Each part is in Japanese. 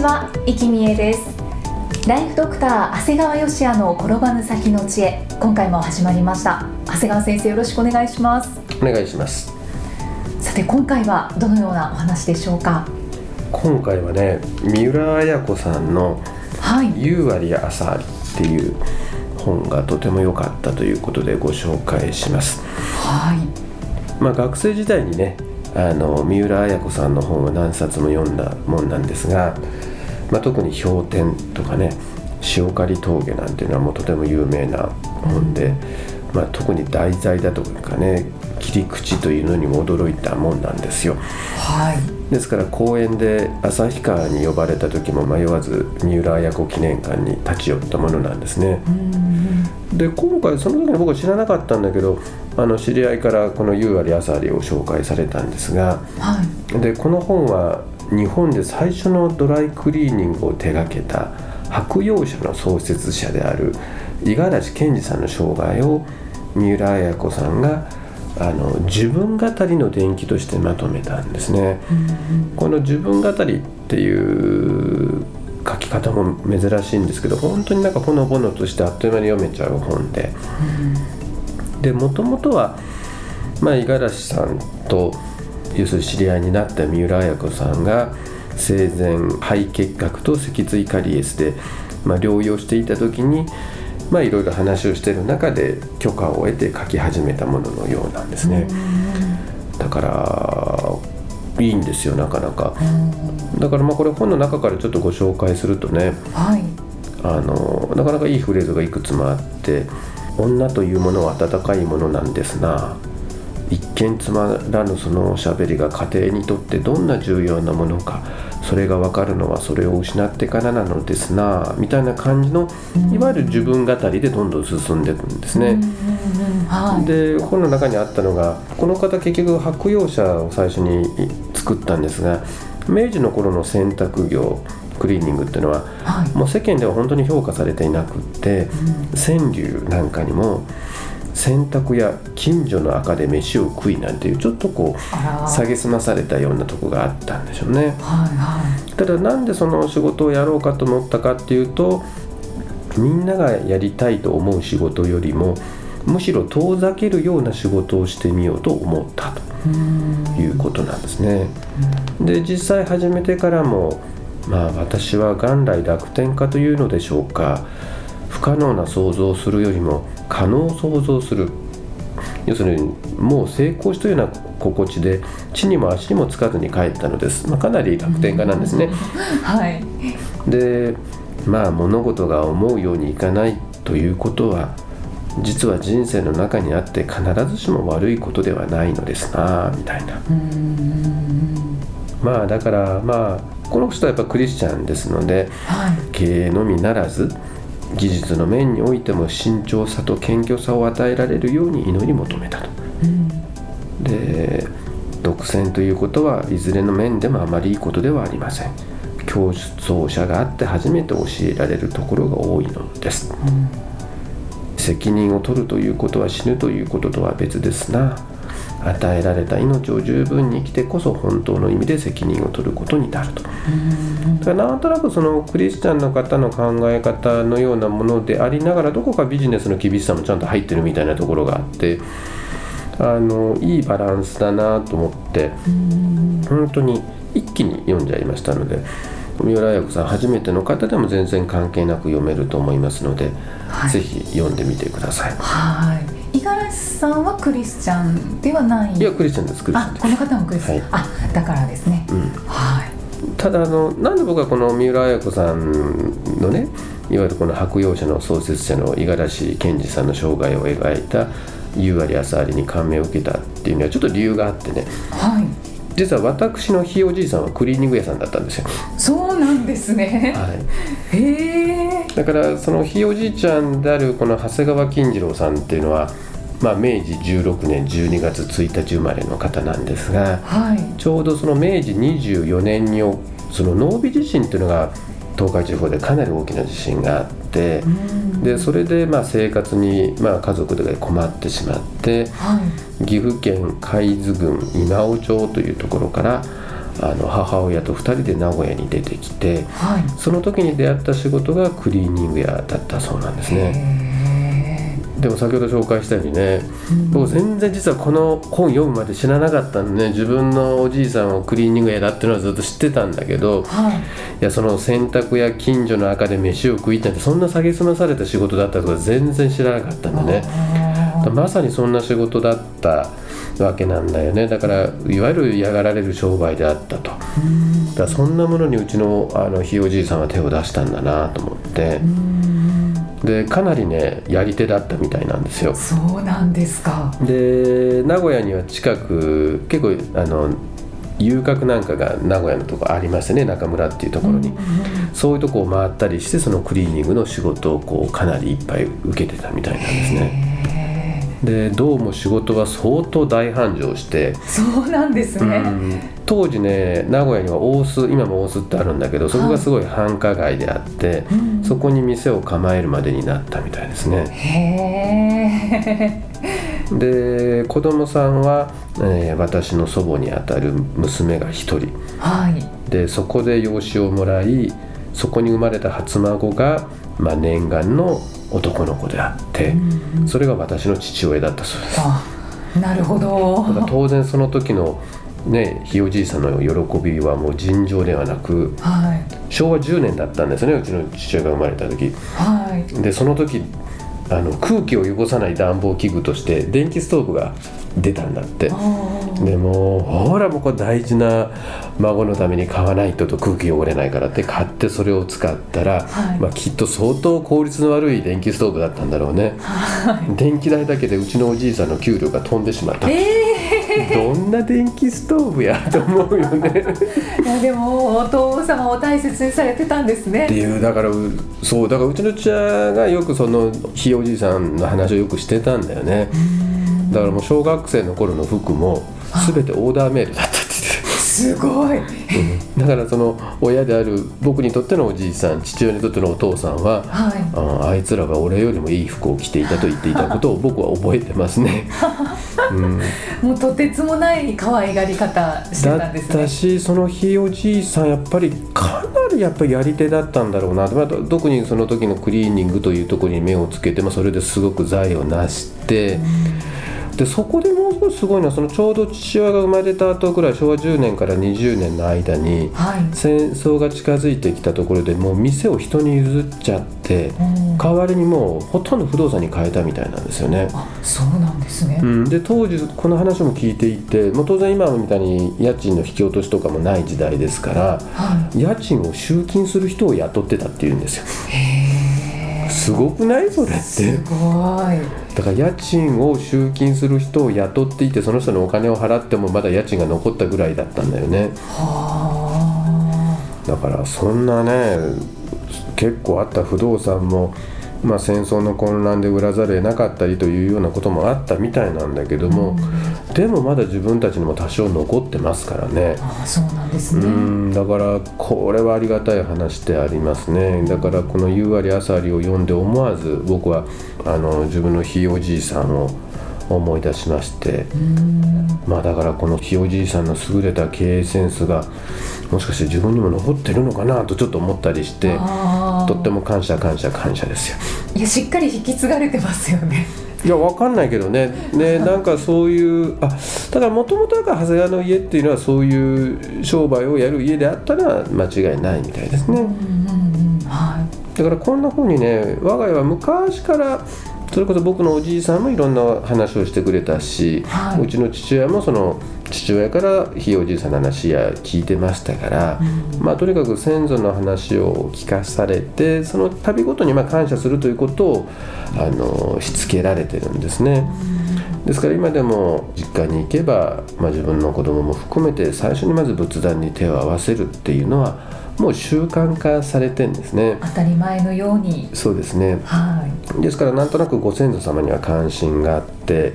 ちは、生きみえです。ライフドクター長谷川芳也の転ばぬ先の知恵。今回も始まりました。長谷川先生よろしくお願いします。お願いします。さて今回はどのようなお話でしょうか？今回はね三浦綾子さんのはい「夕割朝あり」っていう本がとても良かったということでご紹介します。はい。まあ学生時代にねあの三浦綾子さんの本を何冊も読んだもんなんですが、まあ、特に「氷点」とかね「塩刈峠」なんていうのはもうとても有名な本で、まあ、特に題材だとかね切り口というのにも驚いたもんなんですよ。はいですから公演で旭川に呼ばれた時も迷わず三浦綾子記念館に立ち寄ったものなんですね。で今回その時に僕は知らなかったんだけどあの知り合いからこの「夕張朝あり」を紹介されたんですがはいでこの本は日本で最初のドライクリーニングを手掛けた白洋社の創設者である五十嵐健二さんの生涯を三浦綾子さんがあの自分語りの伝記としてまとめたんですね。この自分語りっていう書き方も珍しいんですけど本当になんかほのぼのとしてあっという間に読めちゃう本で。でもともとはまあ五十嵐さんと要するに知り合いになった三浦綾子さんが生前肺結核と脊椎カリエスで、まあ、療養していた時にまあいろいろ話をしている中で許可を得て書き始めたもののようなんですね。だからいいんですよなかなか。だからまあこれ本の中からちょっとご紹介するとねはいあのなかなかいいフレーズがいくつもあって「女というものは温かいものなんですな」一見つまらぬそのおしゃべりが家庭にとってどんな重要なものかそれが分かるのはそれを失ってからなのですなみたいな感じのいわゆる自分語りでどんどん進んでいくんですね。はい。で本の中にあったのがこの方結局白洋社を最初に作ったんですが明治の頃の洗濯業クリーニングっていうのははい。もう世間では本当に評価されていなくって、川柳なんかにも洗濯や近所の赤で飯を食いなんていうちょっとこう蔑まされたようなとこがあったんでしょうね。はいはい。ただなんでその仕事をやろうかと思ったかっていうとみんながやりたいと思う仕事よりもむしろ遠ざけるような仕事をしてみようと思ったということなんですね。で実際始めてからもまあ私は元来楽天家というのでしょうか不可能な想像をするよりも可能を想像する。要するにもう成功したような心地で地にも足にもつかずに帰ったのです、まあ、かなり楽天家なんですね。はい。でまあ物事が思うようにいかないということは実は人生の中にあって必ずしも悪いことではないのですなみたいな。まあだからまあこの人はやっぱクリスチャンですのではい。経営のみならず技術の面においても慎重さと謙虚さを与えられるように祈り求めたと。で独占ということはいずれの面でもあまりいいことではありません。競争者があって初めて教えられるところが多いのです、責任を取るということは死ぬということとは別ですな与えられた命を十分に生きてこそ本当の意味で責任を取ることになると、だからなんとなくそのクリスチャンの方の考え方のようなものでありながらどこかビジネスの厳しさもちゃんと入ってるみたいなところがあってあのいいバランスだなと思って本当に一気に読んじゃいましたので三浦綾子さん初めての方でも全然関係なく読めると思いますので、はい。ぜひ読んでみてください。はい五十嵐さんはクリスチャンではない？いやクリスチャンですクリスチャンこの方もクリスチャン、はい。あだからですね、うん。はい。ただあのなんで僕はこの三浦綾子さんのねいわゆるこの白洋社の創設者の五十嵐健二さんの生涯を描いた夕張朝張に感銘を受けたっていうのはちょっと理由があってね。はい実は私のひいおじいさんはクリーニング屋さんだったんですよ、そうなんですね。はい、へえ。だからそのひいおじいちゃんであるこの長谷川金次郎さんっていうのは、まあ、明治16年12月1日生まれの方なんですがはい。ちょうどその明治24年にその濃尾地震っていうのが東海地方でかなり大きな地震があってでそれでまあ生活にまあ家族で困ってしまってはい。岐阜県海津郡今尾町というところからあの母親と2人で名古屋に出てきてはい。その時に出会った仕事がクリーニング屋だったそうなんですね。でも先ほど紹介したようにね、僕全然実はこの本読むまで知らなかったんでね自分のおじいさんをクリーニング屋だっていうのはずっと知ってたんだけどはい。いやその洗濯や近所の赤で飯を食いたいってそんな蔑まされた仕事だったとか全然知らなかったんでね。まさにそんな仕事だったわけなんだよね。だからいわゆる嫌がられる商売であったと。だからそんなものにうちのあのひいおじいさんは手を出したんだなと思ってでかなりねやり手だったみたいなんですよ。そうなんですか。で名古屋には近く結構あの遊郭なんかが名古屋のとこありましてね中村っていうところに、そういうとこを回ったりしてそのクリーニングの仕事をこうかなりいっぱい受けてたみたいなんですねでどうも仕事は相当大繁盛して、そうなんですね、うん。当時ね名古屋には大須今も大須ってあるんだけどそこがすごい繁華街であって、うん。そこに店を構えるまでになったみたいですね。へえで子供さんは、えー私の祖母にあたる娘が1人。はい。でそこで養子をもらいそこに生まれた初孫が、まあ、念願の男の子であって、それが私の父親だったそうです。あなるほど。当然その時のねひいおじいさんの喜びはもう尋常ではなくはい。昭和10年だったんですねうちの父親が生まれた時。はい。でその時あの空気を汚さない暖房器具として電気ストーブが出たんだって。でもうほらもうこれ大事な孫のために買わないとと空気汚れないからって買ってそれを使ったら、はい。まあ、きっと相当効率の悪い電気ストーブだったんだろうね、電気代だけでうちのおじいさんの給料が飛んでしまった、えどんな電気ストーブやと思うよね。えいやでもお父様を大切にされてたんですね。っていうだからうそうだからうちの父親がよくそのひいおじいさんの話をよくしてたんだよねだからもう小学生の頃の服も全てオーダーメイドだったって言ってすごい。だからその親である僕にとってのおじいさん父親にとってのお父さんははい。ああいつらが俺よりもいい服を着ていたと言っていたことを僕は覚えてますね。うん、もうとてつもない可愛がり方してたんですねたしそのひいおじいさんやっぱりかなりやっぱりやり手だったんだろうな、まあ、特にその時のクリーニングというところに目をつけて、まあ、それですごく財を成して。でそこでもう少しすごいのはそのちょうど父親が生まれた後ぐらい昭和10年から20年の間にはい。戦争が近づいてきたところでもう店を人に譲っちゃってうん。代わりにもうほとんど不動産に変えたみたいなんですよね。あそうなんですね、うん、で当時この話も聞いていてもう当然今みたいに家賃の引き落としとかもない時代ですからは家賃を集金する人を雇ってたっていうんですよ。いへえすごくないそれって。すごい。だから家賃を集金する人を雇っていてその人のお金を払ってもまだ家賃が残ったぐらいだったんだよね。はだからそんなね結構あった不動産も、まあ、戦争の混乱で売らざるを得なかったりというようなこともあったみたいなんだけども、でもまだ自分たちにも多少残ってますからね。ああそうなんですうね、んだからこれはありがたい話でありますね。だからこの「夕張朝張」を読んで思わず僕はあの自分のひいおじいさんを思い出しましてまあだからこのひいおじいさんの優れた経営センスがもしかして自分にも残ってるのかなとちょっと思ったりしてああとっても感謝感謝感謝ですよ。いやしっかり引き継がれてますよねいやわかんないけどねね なんかそういうあだからもともと長谷川の家っていうのはそういう商売をやる家であったら間違いないみたいですね。うんうんうんはいだからこんな風にね我が家は昔からそれこそ僕のおじいさんもいろんな話をしてくれたし、はいうちの父親もその父親からひいおじいさんの話や聞いてましたから、まあとにかく先祖の話を聞かされてその度ごとにまあ感謝するということをあのしつけられてるんですね。ですから今でも実家に行けば、まあ、自分の子供も含めて最初にまず仏壇に手を合わせるっていうのはもう習慣化されてんですね。当たり前のように。そうですね。はい。ですからなんとなくご先祖様には関心があって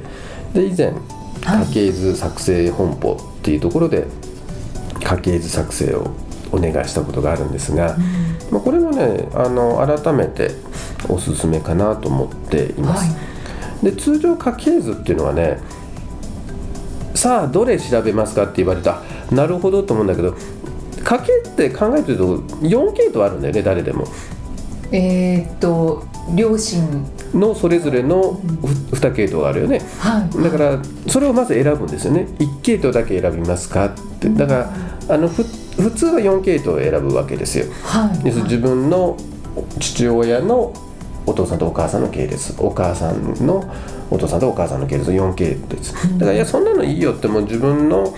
で以前はい家系図作成本舗っていうところで家系図作成をお願いしたことがあるんですが、まあ、これもねあの改めておすすめかなと思っています、はで通常家系図っていうのはねさあどれ調べますかって言われたなるほどと思うんだけど家系って考えてると4系統あるんだよね誰でも。えーっと両親のそれぞれの2系統があるよね。はい。だからそれをまず選ぶんですよね。1系統だけ選びますかって。だからあのふ普通は4系統を選ぶわけですよ。はい。要するに自分の父親のお父さんとお母さんの系列。お母さんのお父さんとお母さんの系列。4系列。だからいやそんなのいいよってもう自分の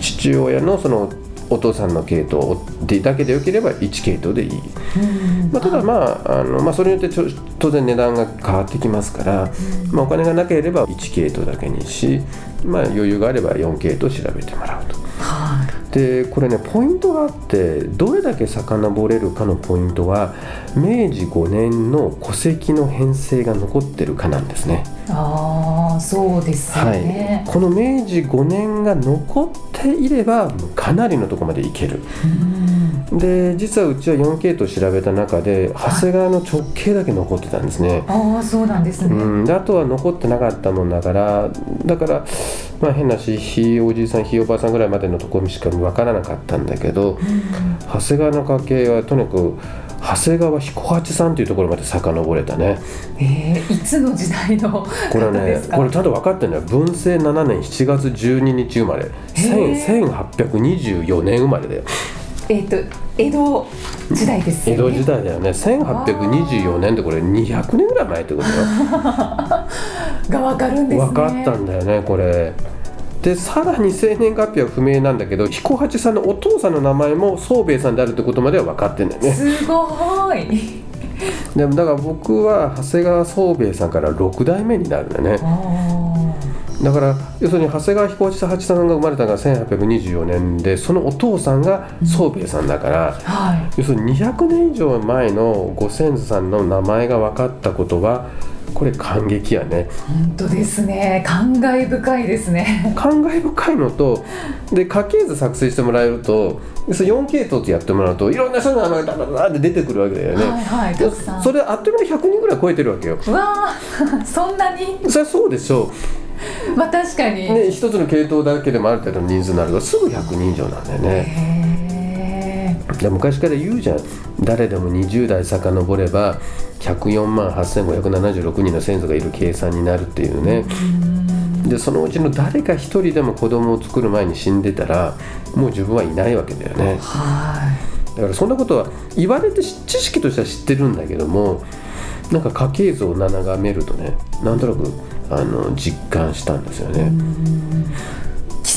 父親のそのお父さんの系統でだけでよければ1系統でいい、うん。まあ、ただまああの、まあ、それによってちょ当然値段が変わってきますから、まあ、お金がなければ1系統だけにし、まあ、余裕があれば4系統調べてもらうと。はい。でこれねポイントがあってどれだけ遡れるかのポイントは明治5年の戸籍の編成が残ってるかなんですね。ああそうですよね、この明治5年が残っていればかなりのところまでいける。うん。で実はうちは 4K と調べた中で長谷川の直径だけ残ってたんですね。ああそうなんですね、うん、であとは残ってなかったもんだからだからまあ変なしひいおじいさんひいおばあさんぐらいまでのところしか分からなかったんだけど、長谷川の家系はとにかく長谷川彦八さんというところまで遡れたね。えー、いつの時代のこれはね方ですか？これちゃんと分かってるんだよ。文政7年7月12日生まれ。へ1824年生まれだよ。えっ、と江戸時代ですね。戸時代だよね。1824年ってこれ200年ぐらい前ってことだよ。がわかるんですね。分かったんだよねこれでさらに生年月日は不明なんだけど彦八さんのお父さんの名前も宗兵衛さんであるってことまでは分かってんだよね。すごい。でもだから僕は長谷川宗兵衛さんから6代目になるんだね。あだから要するに長谷川彦八さんが生まれたのが1824年でそのお父さんが宗兵衛さんだから、ーはい。要するに200年以上前のご先祖さんの名前が分かったことはこれ感激やね。本当ですね。感慨深いですね。感慨深いのとで家系図作成してもらえると要するに4系統ってやってもらうといろんな人の名前がダダダダって出てくるわけだよね、はいはいそれあっという間に100人ぐらい超えてるわけよ。うわー。そんなに？それはそうでしょまあ確かに、う、ね、一つの系統だけでもある程度の人数になるとすぐ100人以上なんだよね。へで昔から言うじゃん。誰でも20代遡れば104万8576人の先祖がいる計算になるっていうね。でそのうちの誰か一人でも子供を作る前に死んでたらもう自分はいないわけだよね。だからそんなことは言われてし知識としては知ってるんだけどもなんか家系図を眺めるとねなんとなくあの実感したんですよね。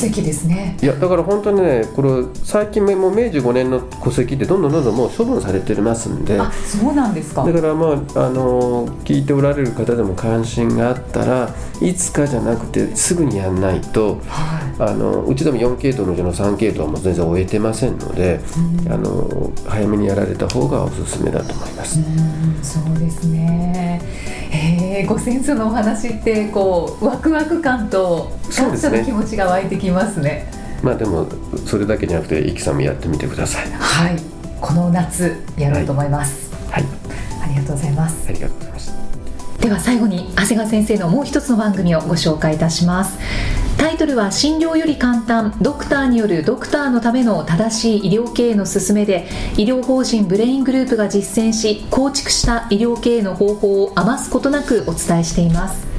い奇跡ですね。いやだから本当にねこれ最近もう明治5年の戸籍ってどんどんどんどんもう処分されてますんで。あそうなんですか。だからまあ、あの聞いておられる方でも関心があったらいつかじゃなくてすぐにやんないとはあのうちでも4系統のうちの3系統はもう全然終えてませんので、あの早めにやられた方がおすすめだと思います。いうんそうですね。へえご先祖のお話ってこうワクワク感と感謝の気持ちが湧いてきますね。まあでもそれだけじゃなくてイキさんもやってみてください。はい。この夏やろうと思います、はい、ありがとうございます。ありがとうございます。では最後に長谷川先生のもう一つの番組をご紹介いたします。タイトルは診療より簡単ドクターによるドクターのための正しい医療経営の勧めで医療法人ブレイングループが実践し構築した医療経営の方法を余すことなくお伝えしています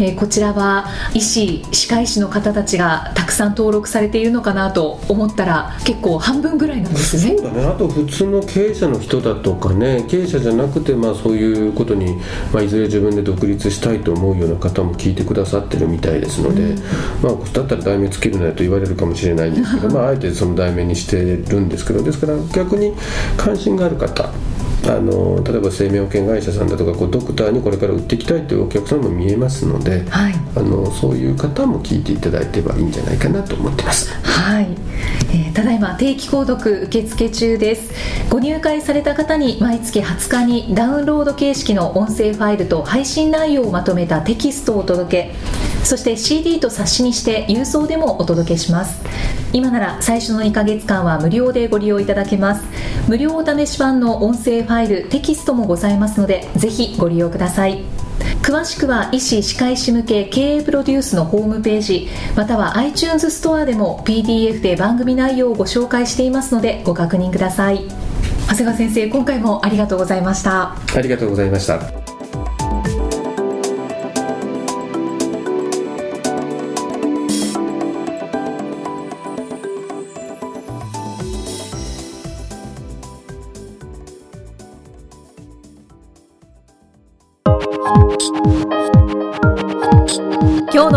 えーこちらは医師歯科医師の方たちがたくさん登録されているのかなと思ったら結構半分ぐらいなんですね。そうだね。あと普通の経営者の人だとかね経営者じゃなくて、まあ、そういうことに、まあ、いずれ自分で独立したいと思うような方も聞いてくださってるみたいですので、まあ、だったら題名つけるなよと言われるかもしれないんですけど、まあ、あえてその題名にしてるんですけどですから逆に関心がある方あの例えば生命保険会社さんだとかこうドクターにこれから売っていきたいというお客さんも見えますので、はい、あのそういう方も聞いていただいてばいいんじゃないかなと思ってます。はい、えー、ただいま定期購読受付中です。ご入会された方に毎月20日にダウンロード形式の音声ファイルと配信内容をまとめたテキストをお届けそして CD と冊子にして郵送でもお届けします。今なら最初の2ヶ月間は無料でご利用いただけます。無料お試し版の音声ファイルテキストもございますのでぜひご利用ください。詳しくは医師・歯科医師向け経営プロデュースのホームページまたは iTunes ストアでも PDF で番組内容をご紹介していますのでご確認ください。長谷川先生今回もありがとうございました。ありがとうございました。